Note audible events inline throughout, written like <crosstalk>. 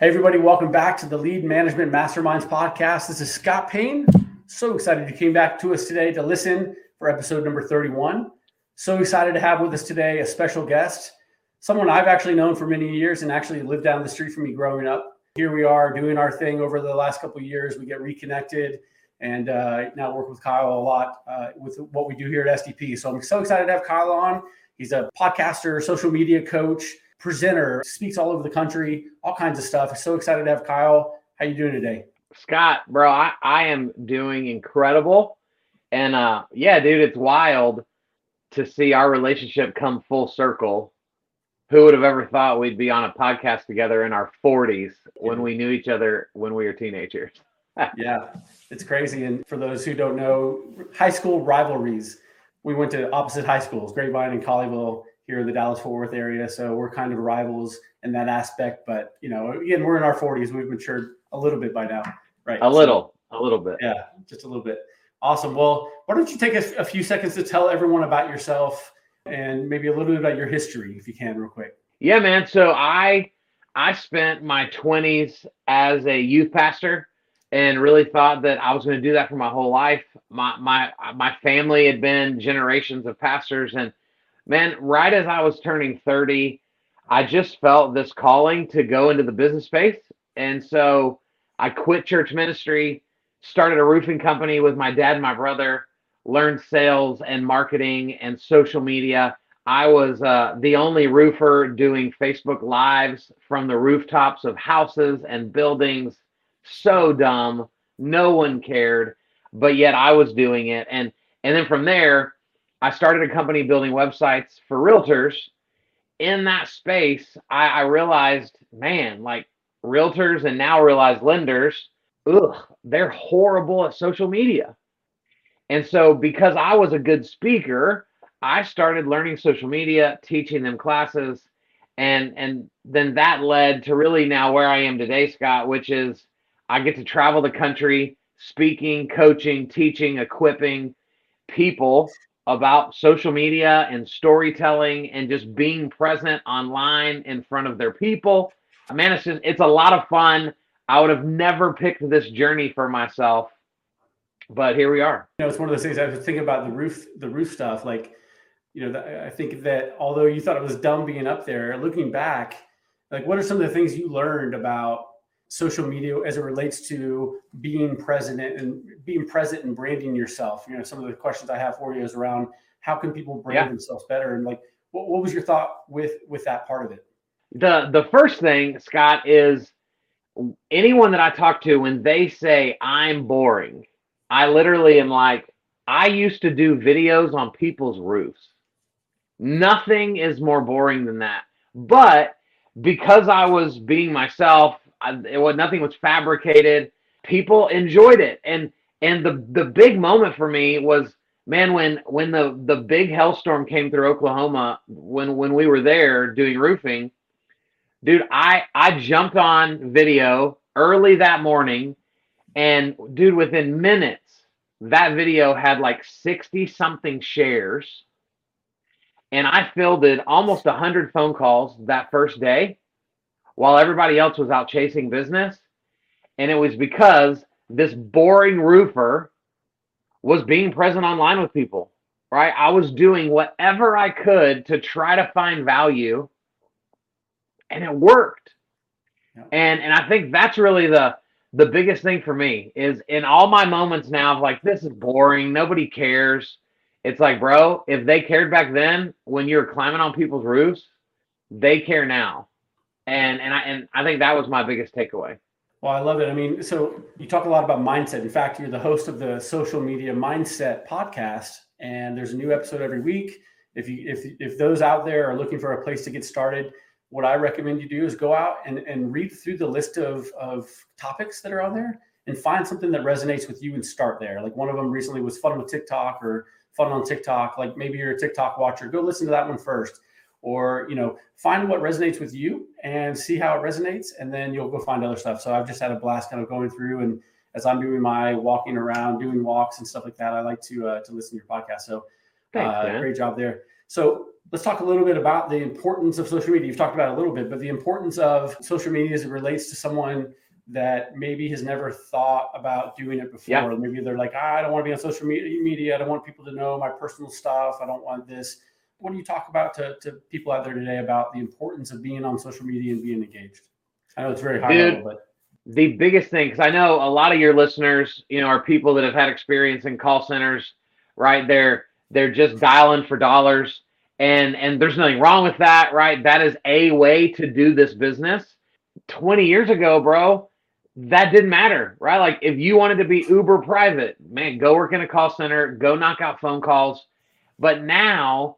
Hey, everybody, welcome back to the Lead Management Masterminds podcast. This is Scott Payne. So excited you came back to us today to listen for episode number 31. So excited to have with us today a special guest, someone I've actually known for many years and actually lived down the street from me growing up. Here we are doing our thing over the last couple of years. We get reconnected and uh, now work with Kyle a lot uh, with what we do here at SDP. So I'm so excited to have Kyle on. He's a podcaster, social media coach presenter, speaks all over the country, all kinds of stuff. So excited to have Kyle. How you doing today? Scott, bro, I, I am doing incredible. And uh yeah, dude, it's wild to see our relationship come full circle. Who would have ever thought we'd be on a podcast together in our 40s when we knew each other when we were teenagers? <laughs> yeah, it's crazy. And for those who don't know, high school rivalries. We went to opposite high schools, Grapevine and Colleyville here in the Dallas Fort Worth area. So we're kind of rivals in that aspect. But you know, again, we're in our 40s. We've matured a little bit by now, right? A little, so, a little bit. Yeah, just a little bit. Awesome. Well, why don't you take a, a few seconds to tell everyone about yourself and maybe a little bit about your history, if you can, real quick. Yeah, man. So I I spent my 20s as a youth pastor and really thought that I was going to do that for my whole life. My my my family had been generations of pastors and man, right as I was turning 30, I just felt this calling to go into the business space. And so I quit church ministry, started a roofing company with my dad and my brother, learned sales and marketing and social media. I was uh, the only roofer doing Facebook Lives from the rooftops of houses and buildings. So dumb. No one cared, but yet I was doing it. And and then from there, I started a company building websites for realtors. In that space, I, I realized, man, like realtors and now realize lenders, ugh, they're horrible at social media. And so, because I was a good speaker, I started learning social media, teaching them classes, and and then that led to really now where I am today, Scott, which is I get to travel the country, speaking, coaching, teaching, equipping people about social media and storytelling and just being present online in front of their people. Man, it's just it's a lot of fun. I would have never picked this journey for myself, but here we are. You know, it's one of those things I was thinking about the roof, the roof stuff. Like, you know, I think that although you thought it was dumb being up there, looking back, like, what are some of the things you learned about social media as it relates to being present and being present and branding yourself. You know some of the questions i have for you is around how can people brand yeah. themselves better? And like what, what was your thought with with that part of it? The the first thing scott is anyone that i talk to when they say i'm boring i literally am like i used to do videos on people's roofs. Nothing is more boring than that. But because i was being myself I, it was nothing was fabricated. People enjoyed it, and and the the big moment for me was man when when the the big hailstorm came through Oklahoma when when we were there doing roofing, dude. I I jumped on video early that morning, and dude, within minutes that video had like 60 something shares and I fielded almost 100 phone calls that first day while everybody else was out chasing business. And it was because this boring roofer was being present online with people, right? I was doing whatever I could to try to find value and it worked. Yeah. And and I think that's really the the biggest thing for me is in all my moments now of like this is boring, nobody cares. It's like, bro, if they cared back then when you were climbing on people's roofs, they care now and and I and I think that was my biggest takeaway. Well, I love it. I mean, so you talk a lot about mindset. In fact, you're the host of the Social Media Mindset podcast, and there's a new episode every week. If you if if those out there are looking for a place to get started, what I recommend you do is go out and, and read through the list of, of topics that are on there and find something that resonates with you and start there. Like one of them recently was fun with TikTok or fun on TikTok. Like maybe you're a TikTok watcher, go listen to that one first or you know find what resonates with you and see how it resonates and then you'll go find other stuff so i've just had a blast kind of going through and as i'm doing my walking around doing walks and stuff like that i like to uh, to listen to your podcast so Thanks, Uh, great job there. So let's talk a little bit about the importance of social media. You've talked about it a little bit, but the importance of social media as it relates to someone that maybe has never thought about doing it before. Yeah. Maybe they're like, I don't want to be on social media. media. I don't want people to know my personal stuff. I don't want this. What do you talk about to, to people out there today about the importance of being on social media and being engaged? I know it's very high Dude. level, but the biggest thing because i know a lot of your listeners you know are people that have had experience in call centers right they're they're just dialing for dollars and and there's nothing wrong with that right that is a way to do this business 20 years ago bro that didn't matter right like if you wanted to be uber private man go work in a call center go knock out phone calls but now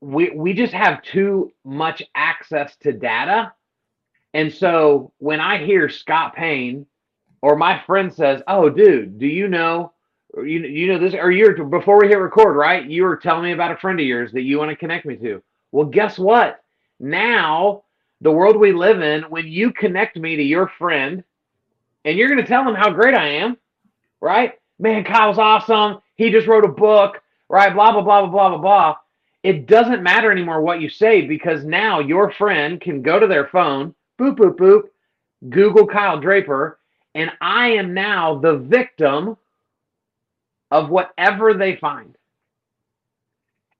we we just have too much access to data and so when I hear Scott Payne or my friend says, "Oh, dude, do you know you you know this or you're before we hit record, right? You were telling me about a friend of yours that you want to connect me to." Well, guess what? Now, the world we live in, when you connect me to your friend and you're going to tell him how great I am, right? Man, Kyle's awesome. He just wrote a book, right? Blah blah blah blah blah blah blah. It doesn't matter anymore what you say because now your friend can go to their phone boop, boop, boop, Google Kyle Draper, and I am now the victim of whatever they find.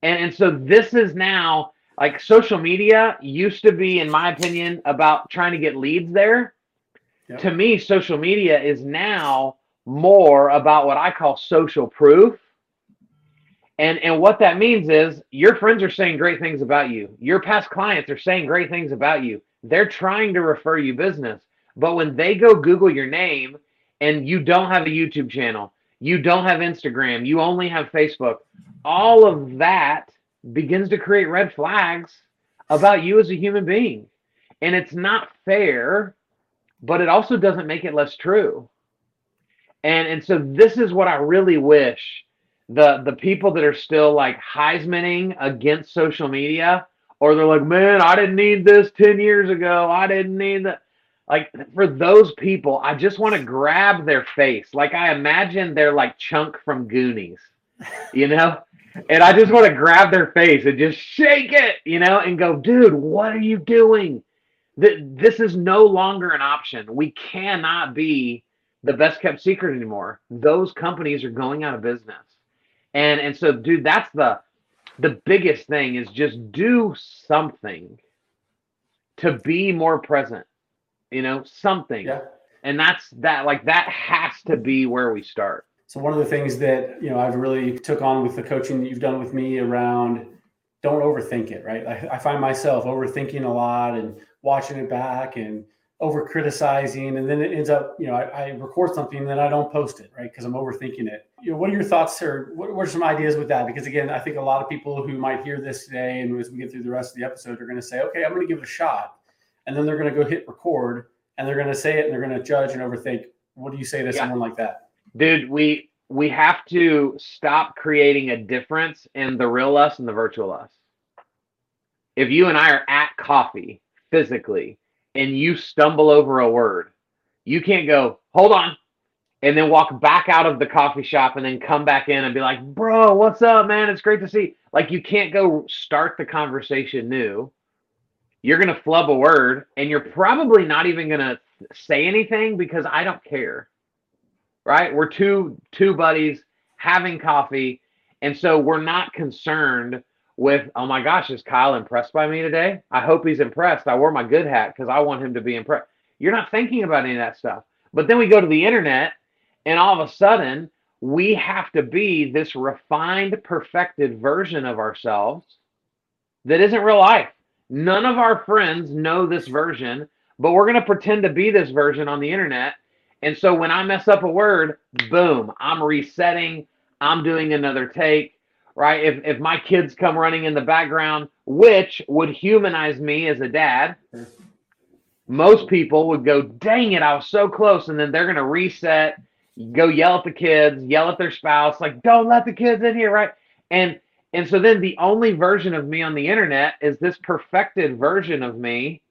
And, and so this is now like social media used to be, in my opinion, about trying to get leads there. Yep. To me, social media is now more about what I call social proof. And, and what that means is your friends are saying great things about you. Your past clients are saying great things about you they're trying to refer you business. But when they go Google your name and you don't have a YouTube channel, you don't have Instagram, you only have Facebook, all of that begins to create red flags about you as a human being. And it's not fair, but it also doesn't make it less true. And and so this is what I really wish the the people that are still like Heismaning against social media or they're like, man, I didn't need this 10 years ago. I didn't need that. Like, for those people, I just want to grab their face. Like, I imagine they're like Chunk from Goonies, you know? And I just want to grab their face and just shake it, you know, and go, dude, what are you doing? Th- This is no longer an option. We cannot be the best kept secret anymore. Those companies are going out of business. And and so, dude, that's the the biggest thing is just do something to be more present you know something yeah. and that's that like that has to be where we start So one of the things that you know I've really took on with the coaching that you've done with me around don't overthink it, right? I, I find myself overthinking a lot and watching it back and over criticizing, and then it ends up, you know, I, I record something and then I don't post it, right? Because I'm overthinking it. You know, what are your thoughts, or what, what are some ideas with that? Because again, I think a lot of people who might hear this today and as we get through the rest of the episode are going to say, okay, I'm going to give it a shot, and then they're going to go hit record and they're going to say it and they're going to judge and overthink. What do you say to Yeah. someone like that? dude we we have to stop creating a difference in the real us and the virtual us if you and i are at coffee physically and you stumble over a word. You can't go hold on and then walk back out of the coffee shop and then come back in and be like bro what's up man? It's great to see. Like you can't go start the conversation new. You're going to flub a word and you're probably not even going to say anything because i don't care. Right? We're two two buddies having coffee, and so we're not concerned with, oh my gosh, is Kyle impressed by me today? I hope he's impressed. I wore my good hat because I want him to be impressed. You're not thinking about any of that stuff. But then we go to the internet, and all of a sudden, we have to be this refined, perfected version of ourselves that isn't real life. None of our friends know this version, but we're going to pretend to be this version on the internet and so when I mess up a word, boom, I'm resetting. I'm doing another take, right? If, if my kids come running in the background, which would humanize me as a dad, most people would go, dang it, I was so close. And then they're going to reset, go yell at the kids, yell at their spouse, like, don't let the kids in here, right? And and so then the only version of me on the internet is this perfected version of me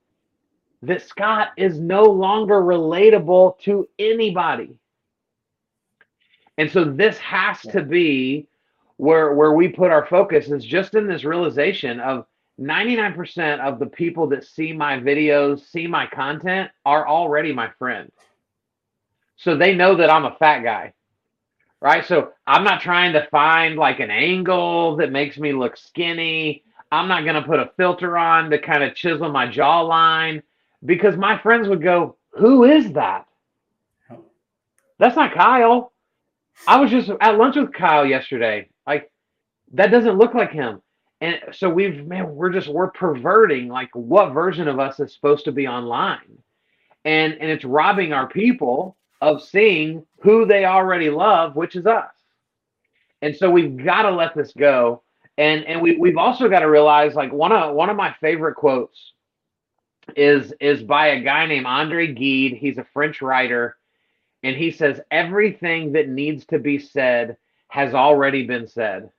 that Scott is no longer relatable to anybody. And so this has to be where where we put our focus is just in this realization of 99% of the people that see my videos, see my content are already my friends. So they know that I'm a fat guy. Right? So I'm not trying to find like an angle that makes me look skinny. I'm not going to put a filter on to kind of chisel my jawline because my friends would go, "Who is that?" That's not Kyle. I was just at lunch with Kyle yesterday. That doesn't look like him. And so we've man, we're just we're perverting like what version of us is supposed to be online. And and it's robbing our people of seeing who they already love, which is us. And so we've got to let this go. And and we we've also got to realize like one of one of my favorite quotes is is by a guy named Andre Gide. He's a French writer and he says everything that needs to be said has already been said.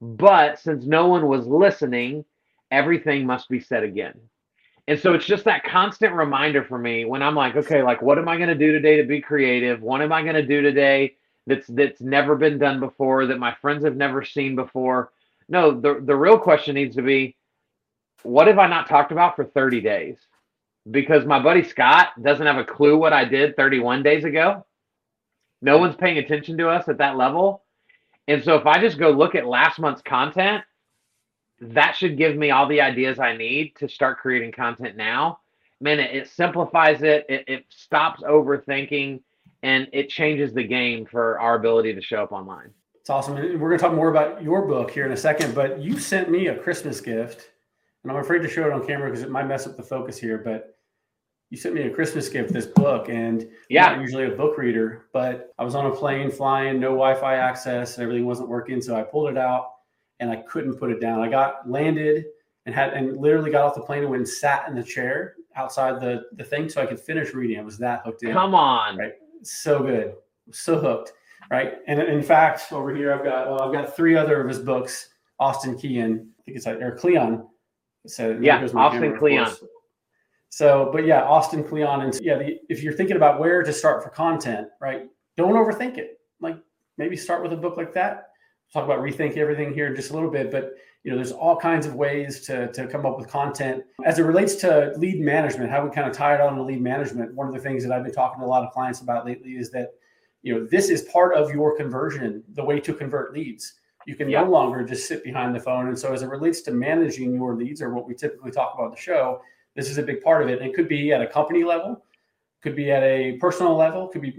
But since no one was listening, everything must be said again. And so it's just that constant reminder for me when I'm like, okay, like what am I going to do today to be creative? What am I going to do today that's that's never been done before that my friends have never seen before? No, the the real question needs to be what have I not talked about for 30 days? because my buddy Scott doesn't have a clue what I did 31 days ago. No one's paying attention to us at that level. And so if I just go look at last month's content, that should give me all the ideas I need to start creating content now. Man, it, it simplifies it, it, it stops overthinking, and it changes the game for our ability to show up online. It's awesome. We're going to talk more about your book here in a second, but you sent me a Christmas gift, and I'm afraid to show it on camera because it might mess up the focus here. But you sent me a Christmas gift, this book, and yeah, I'm usually a book reader, but I was on a plane flying, no Wi-Fi access, and everything wasn't working, so I pulled it out and I couldn't put it down. I got landed and had and literally got off the plane and went and sat in the chair outside the the thing so I could finish reading. I was that hooked in. Come on, right? So good, so hooked, right? And in fact, over here I've got well, I've got three other of his books. Austin Kleon, I think it's like or Kleon. So yeah, Austin Kleon. So, but yeah, Austin Kleon, and yeah, the, if you're thinking about where to start for content, right? Don't overthink it. Like maybe start with a book like that. We'll talk about rethink everything here in just a little bit, but you know, there's all kinds of ways to to come up with content as it relates to lead management. How we kind of tie it on to lead management. One of the things that I've been talking to a lot of clients about lately is that you know this is part of your conversion, the way to convert leads. You can yeah. no longer just sit behind the phone. And so, as it relates to managing your leads, or what we typically talk about the show, this is a big part of it. It could be at a company level, could be at a personal level, could be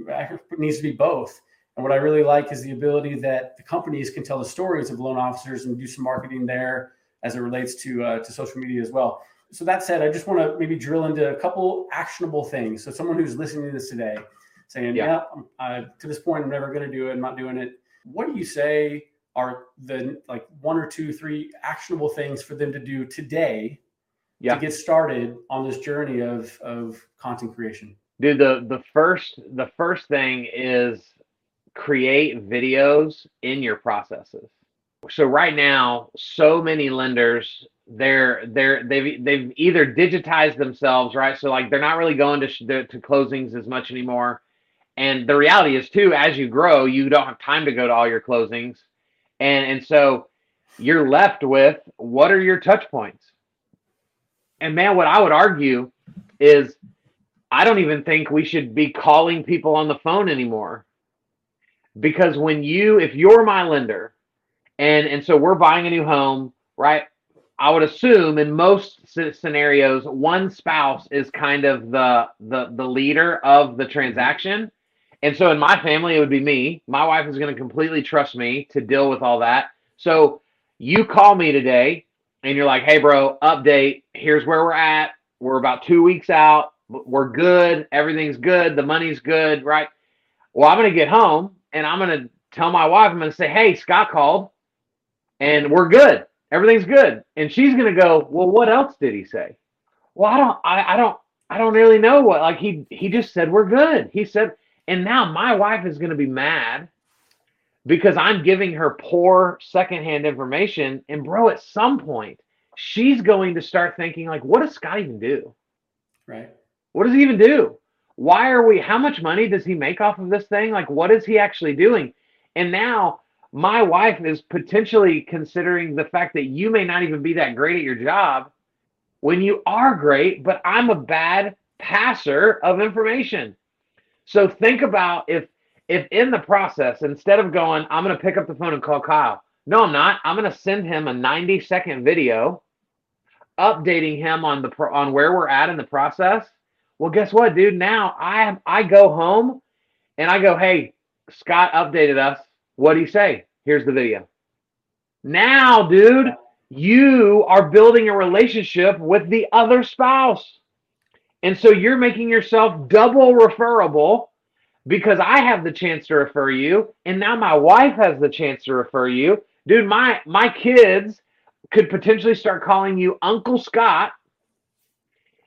needs to be both. And what I really like is the ability that the companies can tell the stories of loan officers and do some marketing there as it relates to uh, to social media as well. So that said, I just want to maybe drill into a couple actionable things. So someone who's listening to this today, saying, "Yeah, yeah to this point, I'm never going to do it. I'm not doing it." What do you say are the like one or two, three actionable things for them to do today yeah. to get started on this journey of of content creation? Dude, the the first the first thing is create videos in your processes. So right now, so many lenders they're they're they've they've either digitized themselves, right? So like they're not really going to to closings as much anymore. And the reality is too, as you grow, you don't have time to go to all your closings, and and so you're left with what are your touch points? And man, what I would argue is I don't even think we should be calling people on the phone anymore. Because when you, if you're my lender, and and so we're buying a new home, right? I would assume in most scenarios, one spouse is kind of the the the leader of the transaction. And so in my family, it would be me. My wife is going to completely trust me to deal with all that. So you call me today and you're like, hey, bro, update. Here's where we're at. We're about two weeks out. We're good. Everything's good. The money's good, right? Well, I'm going to get home and I'm going to tell my wife, I'm going to say, hey, Scott called and we're good. Everything's good. And she's going to go, well, what else did he say? Well, I don't, I, I don't, I don't really know what, like he, he just said, we're good. He said, and now my wife is going to be mad because I'm giving her poor secondhand information. And bro, at some point, she's going to start thinking, like, what does Scott even do? Right. What does he even do? Why are we, how much money does he make off of this thing? Like, what is he actually doing? And now my wife is potentially considering the fact that you may not even be that great at your job when you are great, but I'm a bad passer of information. So think about if if in the process, instead of going, I'm going to pick up the phone and call Kyle. No, I'm not. I'm going to send him a 90 second video updating him on the pro- on where we're at in the process. Well, guess what, dude? Now I I go home and I go, hey, Scott updated us. What do you say? Here's the video. Now, dude, you are building a relationship with the other spouse. And so you're making yourself double referable because I have the chance to refer you, and now my wife has the chance to refer you. Dude, my my kids could potentially start calling you Uncle Scott.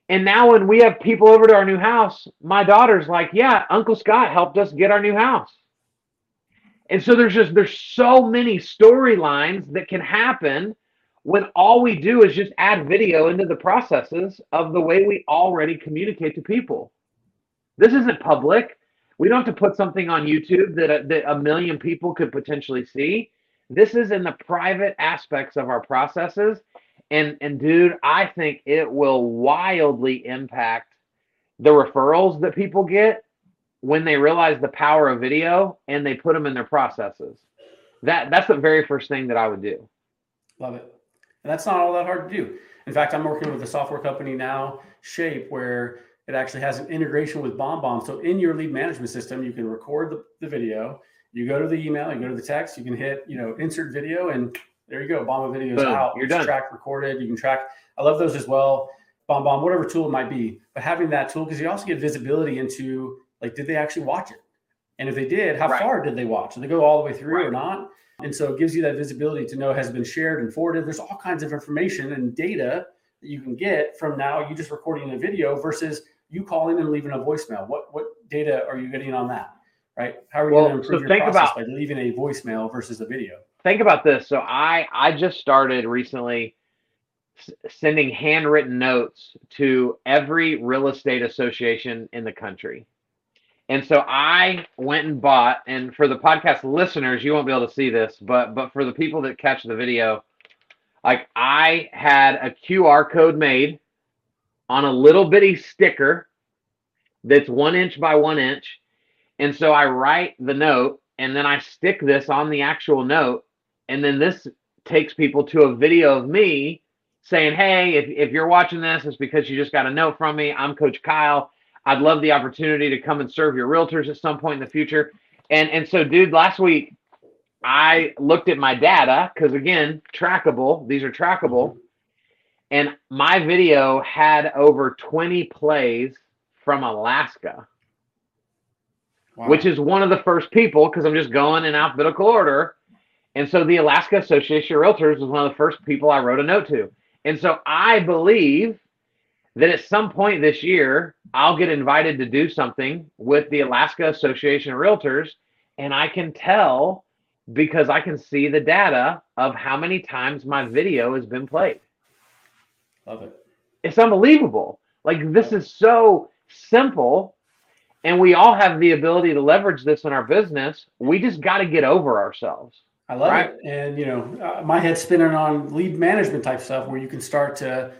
And now when we have people over to our new house, my daughter's like, "Yeah, Uncle Scott helped us get our new house." And so there's just there's so many storylines that can happen when all we do is just add video into the processes of the way we already communicate to people. This isn't public. We don't have to put something on YouTube that a, that a million people could potentially see. This is in the private aspects of our processes. And and dude, I think it will wildly impact the referrals that people get when they realize the power of video and they put them in their processes. That that's the very first thing that I would do. Love it. And that's not all that hard to do. In fact, I'm working with a software company now, Shape, where it actually has an integration with BombBomb. So in your lead management system, you can record the, the video. You go to the email, you go to the text, you can hit, you know, insert video, and there you go. BombBomb video is out. You're done. Track recorded. You can track. I love those as well. BombBomb, whatever tool it might be, but having that tool because you also get visibility into like, did they actually watch it? And if they did, how right. far did they watch? Did they go all the way through right. or not? And so it gives you that visibility to know has been shared and forwarded. There's all kinds of information and data that you can get from now you just recording a video versus you calling and leaving a voicemail. What what data are you getting on that? Right? How are you well, going to improve so your process about, by leaving a voicemail versus a video? Think about this. So I I just started recently sending handwritten notes to every real estate association in the country. And so I went and bought, and for the podcast listeners, you won't be able to see this, but but for the people that catch the video, like I had a QR code made on a little bitty sticker that's one inch by one inch. And so I write the note and then I stick this on the actual note. And then this takes people to a video of me saying, Hey, if, if you're watching this, it's because you just got a note from me. I'm Coach Kyle. I'd love the opportunity to come and serve your realtors at some point in the future. And and so, dude, last week I looked at my data because again, trackable. These are trackable and my video had over 20 plays from Alaska, wow. which is one of the first people because I'm just going in alphabetical order. And so the Alaska Association of Realtors was one of the first people I wrote a note to. And so I believe that at some point this year, I'll get invited to do something with the Alaska Association of Realtors, and I can tell because I can see the data of how many times my video has been played. Love it. It's unbelievable. Like this is so simple and we all have the ability to leverage this in our business. We just got to get over ourselves. I love right? it. And you know, uh, my head's spinning on lead management type stuff where you can start to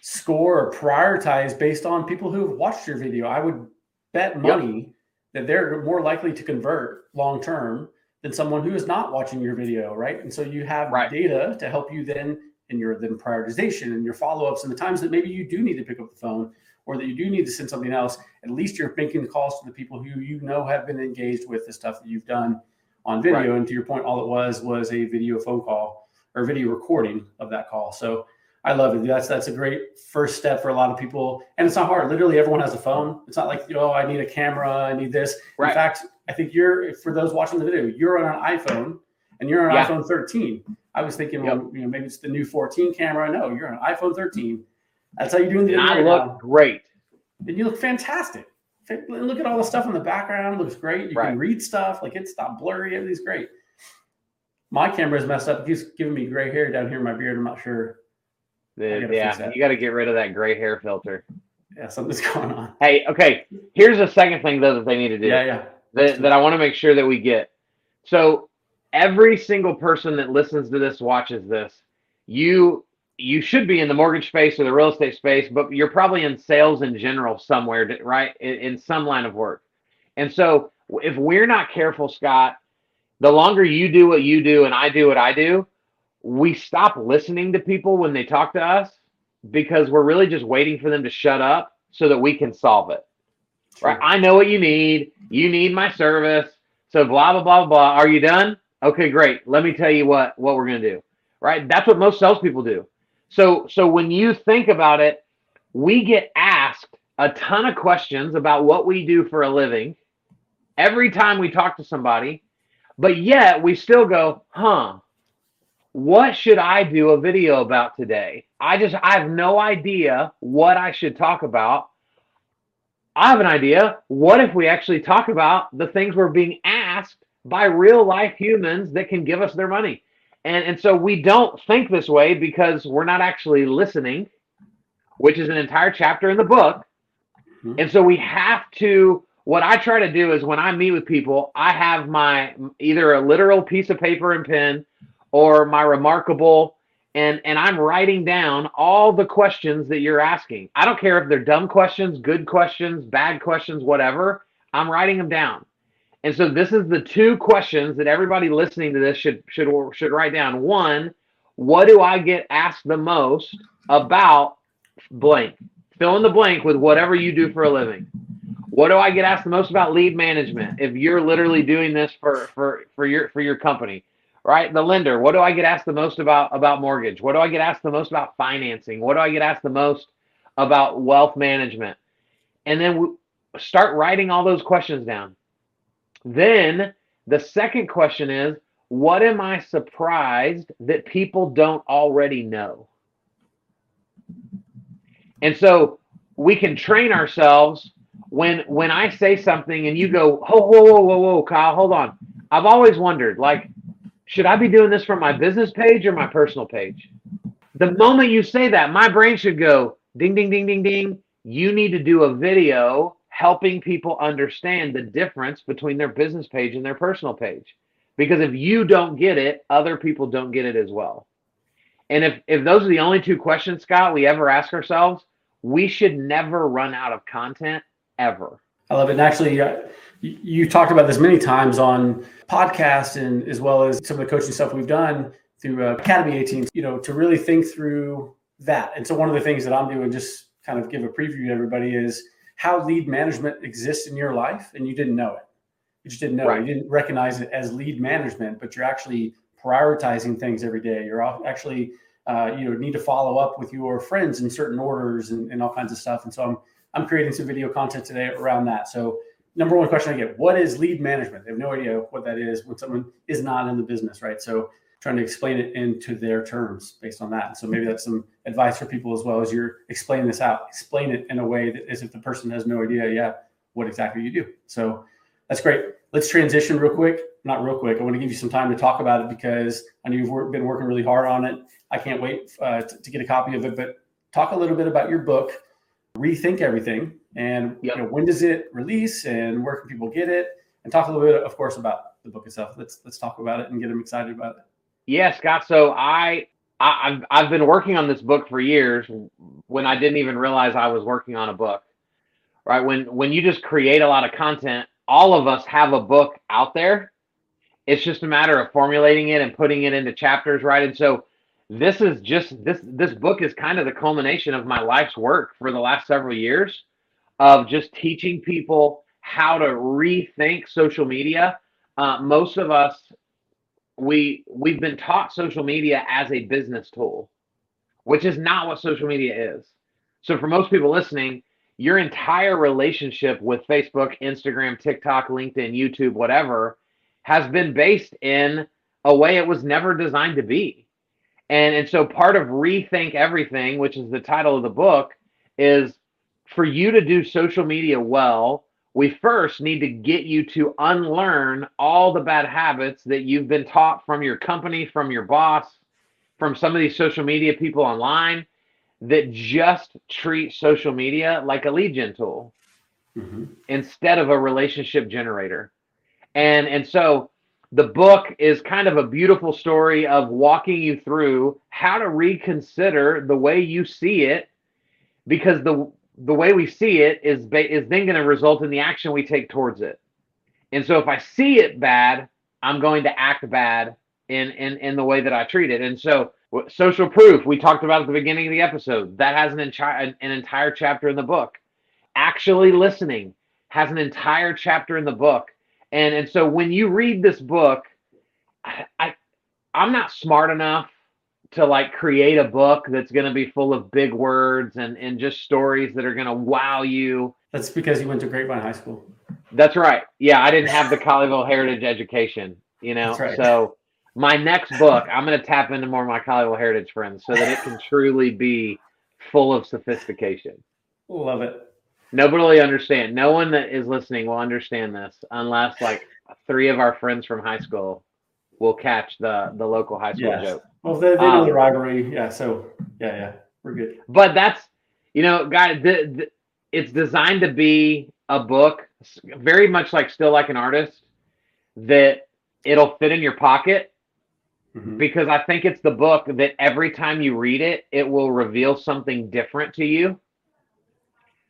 score or prioritize based on people who have watched your video. I would bet money yep. that they're more likely to convert long term than someone who is not watching your video, right? And so you have right. data to help you then in your then prioritization and your follow-ups and the times that maybe you do need to pick up the phone or that you do need to send something else at least you're making the calls to the people who you know have been engaged with the stuff that you've done on video. Right. and to your point all it was was a video phone call or video recording of that call. So i love it. That's that's a great first step for a lot of people. And it's not hard. Literally everyone has a phone. It's not like you know i need a camera i need this. Right. in fact i think you're for those watching the video you're on an iphone and you're on yeah. iphone 13 I was thinking, yep. well, you know, maybe it's the new 14 camera. No, you're on iPhone 13. That's how you're doing the. And I look now. great. And you look fantastic. Look at all the stuff in the background. It looks great. You right. can read stuff. Like it's not blurry. Everything's great. My camera is messed up. It keeps giving me gray hair down here in my beard. I'm not sure. The, yeah, you got to get rid of that gray hair filter. Yeah, something's <laughs> going on. Hey, okay. Here's the second thing though that they need to do. Yeah, yeah. That, that I want to make sure that we get. So every single person that listens to this, watches this, you you should be in the mortgage space or the real estate space, but you're probably in sales in general somewhere, right? In, in some line of work. And so if we're not careful, Scott, the longer you do what you do and I do what I do, we stop listening to people when they talk to us because we're really just waiting for them to shut up so that we can solve it. Right? I know what you need. You need my service. So blah blah blah blah. Are you done? Okay, great. Let me tell you what what we're gonna do. Right? That's what most salespeople do. So so when you think about it, we get asked a ton of questions about what we do for a living every time we talk to somebody, but yet we still go, huh? What should I do a video about today? I just I have no idea what I should talk about. I have an idea. What if we actually talk about the things we're being asked by real life humans that can give us their money? And, and so we don't think this way because we're not actually listening, which is an entire chapter in the book. Mm-hmm. And so we have to, what I try to do is when I meet with people, I have my either a literal piece of paper and pen or my reMarkable and and I'm writing down all the questions that you're asking. I don't care if they're dumb questions, good questions, bad questions, whatever. I'm writing them down. And so this is the two questions that everybody listening to this should should should write down. One, what do I get asked the most about blank? Fill in the blank with whatever you do for a living. What do I get asked the most about lead management? If you're literally doing this for for for your for your company, right? The lender. What do I get asked the most about about mortgage? What do I get asked the most about financing? What do I get asked the most about wealth management? And then we start writing all those questions down. Then the second question is, what am I surprised that people don't already know? And so we can train ourselves when when I say something and you go, whoa, whoa, whoa, whoa, whoa, Kyle, hold on. I've always wondered, like, should I be doing this from my business page or my personal page? The moment you say that, my brain should go ding, ding, ding, ding, ding. You need to do a video helping people understand the difference between their business page and their personal page. Because if you don't get it, other people don't get it as well. And if, if those are the only two questions, Scott, we ever ask ourselves, we should never run out of content ever. I love it. And actually, you talked about this many times on podcasts and as well as some of the coaching stuff we've done through uh, Academy 18, you know, to really think through that. And so one of the things that I'm doing, just kind of give a preview to everybody, is how lead management exists in your life and you didn't know it. You just didn't know right. it. You didn't recognize it as lead management, but you're actually prioritizing things every day. You're actually, uh, you know, need to follow up with your friends in certain orders and, and all kinds of stuff. And so I'm, I'm creating some video content today around that. So number one question I get, what is lead management? They have no idea what that is when someone is not in the business, right? So trying to explain it into their terms based on that. So maybe that's some advice for people as well as you're explaining this out. Explain it in a way that as if the person has no idea, yeah, what exactly you do. So that's great. Let's transition real quick. Not real quick. I want to give you some time to talk about it because I know you've been working really hard on it. I can't wait uh, to, to, get a copy of it. But talk a little bit about your book, Rethink Everything, and yep. you know, when does it release, and where can people get it? And talk a little bit, of course, about the book itself. Let's let's talk about it and get them excited about it. Yeah, Scott. So I, I have I've been working on this book for years when I didn't even realize I was working on a book. Right when when you just create a lot of content, all of us have a book out there. It's just a matter of formulating it and putting it into chapters, right? And so this is just this this book is kind of the culmination of my life's work for the last several years of just teaching people how to rethink social media. Uh, most of us we we've been taught social media as a business tool, which is not what social media is. So for most people listening, your entire relationship with Facebook, Instagram, TikTok, LinkedIn, YouTube, whatever, has been based in a way it was never designed to be. And and so part of rethink everything, which is the title of the book, is for you to do social media well, we first need to get you to unlearn all the bad habits that you've been taught from your company, from your boss, from some of these social media people online that just treat social media like a lead gen tool mm-hmm. instead of a relationship generator. And and so the book is kind of a beautiful story of walking you through how to reconsider the way you see it because the the way we see it is is then going to result in the action we take towards it. And so if I see it bad, I'm going to act bad in in in the way that I treat it. And so social proof we talked about at the beginning of the episode that has an entire an entire chapter in the book. Actually listening has an entire chapter in the book and and so when you read this book, I, I I'm not smart enough to like create a book that's going to be full of big words and and just stories that are going to wow you. That's because you went to Grapevine High School. That's right. Yeah, I didn't have the <laughs> Colleyville Heritage education, you know. Right. So my next book, I'm going to tap into more of my Colleyville Heritage friends so that it can truly be full of sophistication. Love it nobody will understand. No one that is listening will understand this unless like three of our friends from high school will catch the the local high school yes. joke. Well, they, they know um, the rivalry, yeah. So yeah, yeah, we're good. But that's you know, guys, the, the, it's designed to be a book, very much like Steal Like an Artist, that it'll fit in your pocket. Mm-hmm. Because I think it's the book that every time you read it, it will reveal something different to you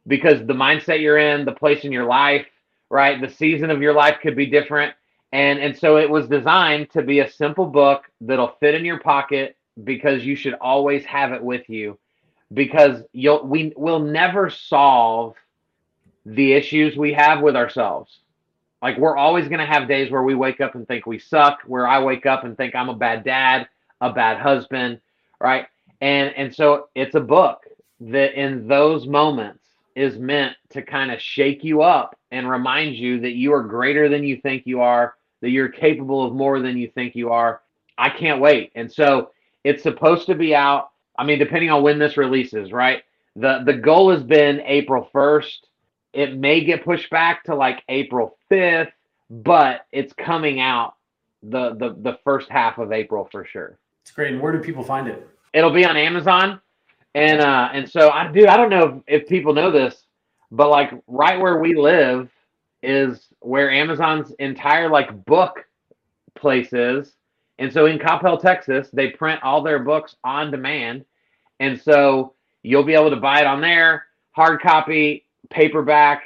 because the mindset you're in, the place in your life, right? The season of your life could be different. And and so it was designed to be a simple book that'll fit in your pocket because you should always have it with you because you'll we will never solve the issues we have with ourselves. Like we're always going to have days where we wake up and think we suck, where I wake up and think I'm a bad dad, a bad husband, right? And and so it's a book that in those moments is meant to kind of shake you up and remind you that you are greater than you think you are, that you're capable of more than you think you are. I can't wait. And so it's supposed to be out. I mean, depending on when this releases, right? The the goal has been April 1st. It may get pushed back to like April 5th, but it's coming out the the the first half of April for sure. It's great. And where do people find it? It'll be on Amazon. And uh, and so I do. I don't know if, if people know this, but like right where we live is where Amazon's entire like book place is. And so in Coppell, Texas, they print all their books on demand. And so you'll be able to buy it on there. Hard copy, paperback,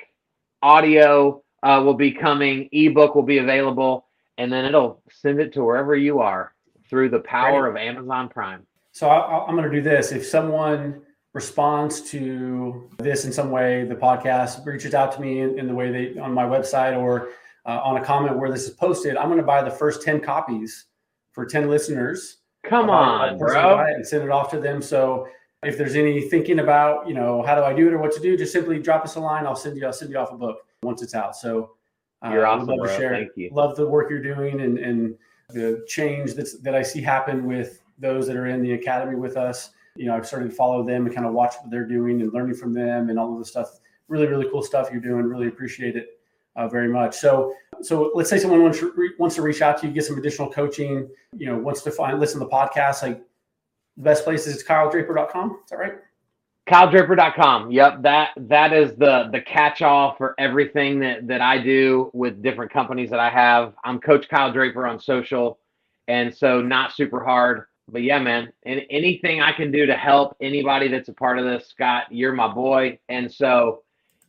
audio uh, will be coming, ebook will be available, and then it'll send it to wherever you are through the power of Amazon Prime. So I, am going to do this. If someone responds to this in some way, the podcast reaches out to me in, in the way they on my website or uh, on a comment where this is posted, I'm going to buy the first 10 copies for 10 listeners. Come on, bro. And send it off to them. So if there's any thinking about, you know, how do I do it or what to do, just simply drop us a line. I'll send you, I'll send you off a book once it's out. So uh, you're awesome, love bro. To share. Thank you. Love the work you're doing and, and the change that's, that I see happen with those that are in the academy with us. You know, I've started to follow them and kind of watch what they're doing and learning from them and all of the stuff. Really, really cool stuff you're doing. Really appreciate it uh, very much. So, so let's say someone wants to, wants to reach out to you, get some additional coaching. You know, wants to find listen to the podcast. Like the best place is kyledraper.com. Is that right? kyledraper.com yep that that is the the catch all for everything that that i do with different companies that i have i'm coach kyle draper on social and so not super hard but yeah, man, and anything I can do to help anybody that's a part of this, Scott, you're my boy. And so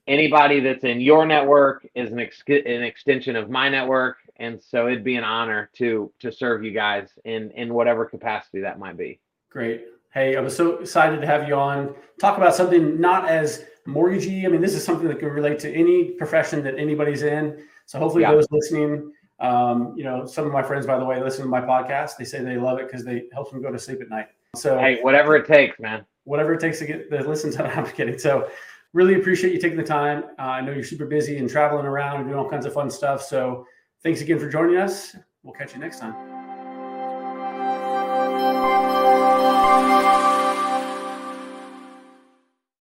anybody that's in your network is an, ex- an extension of my network. And so it'd be an honor to to serve you guys in in whatever capacity that might be. Great. Hey, I was so excited to have you on. Talk about something not as mortgagey. I mean, this is something that can relate to any profession that anybody's in. So hopefully yeah. those listening um, you know, some of my friends, by the way, listen to my podcast. They say they love it because they help them go to sleep at night. So hey, whatever it takes, man. Whatever it takes to get the listens. <laughs> I'm kidding. So really appreciate you taking the time. Uh, I know you're super busy and traveling around and doing all kinds of fun stuff. So thanks again for joining us. We'll catch you next time.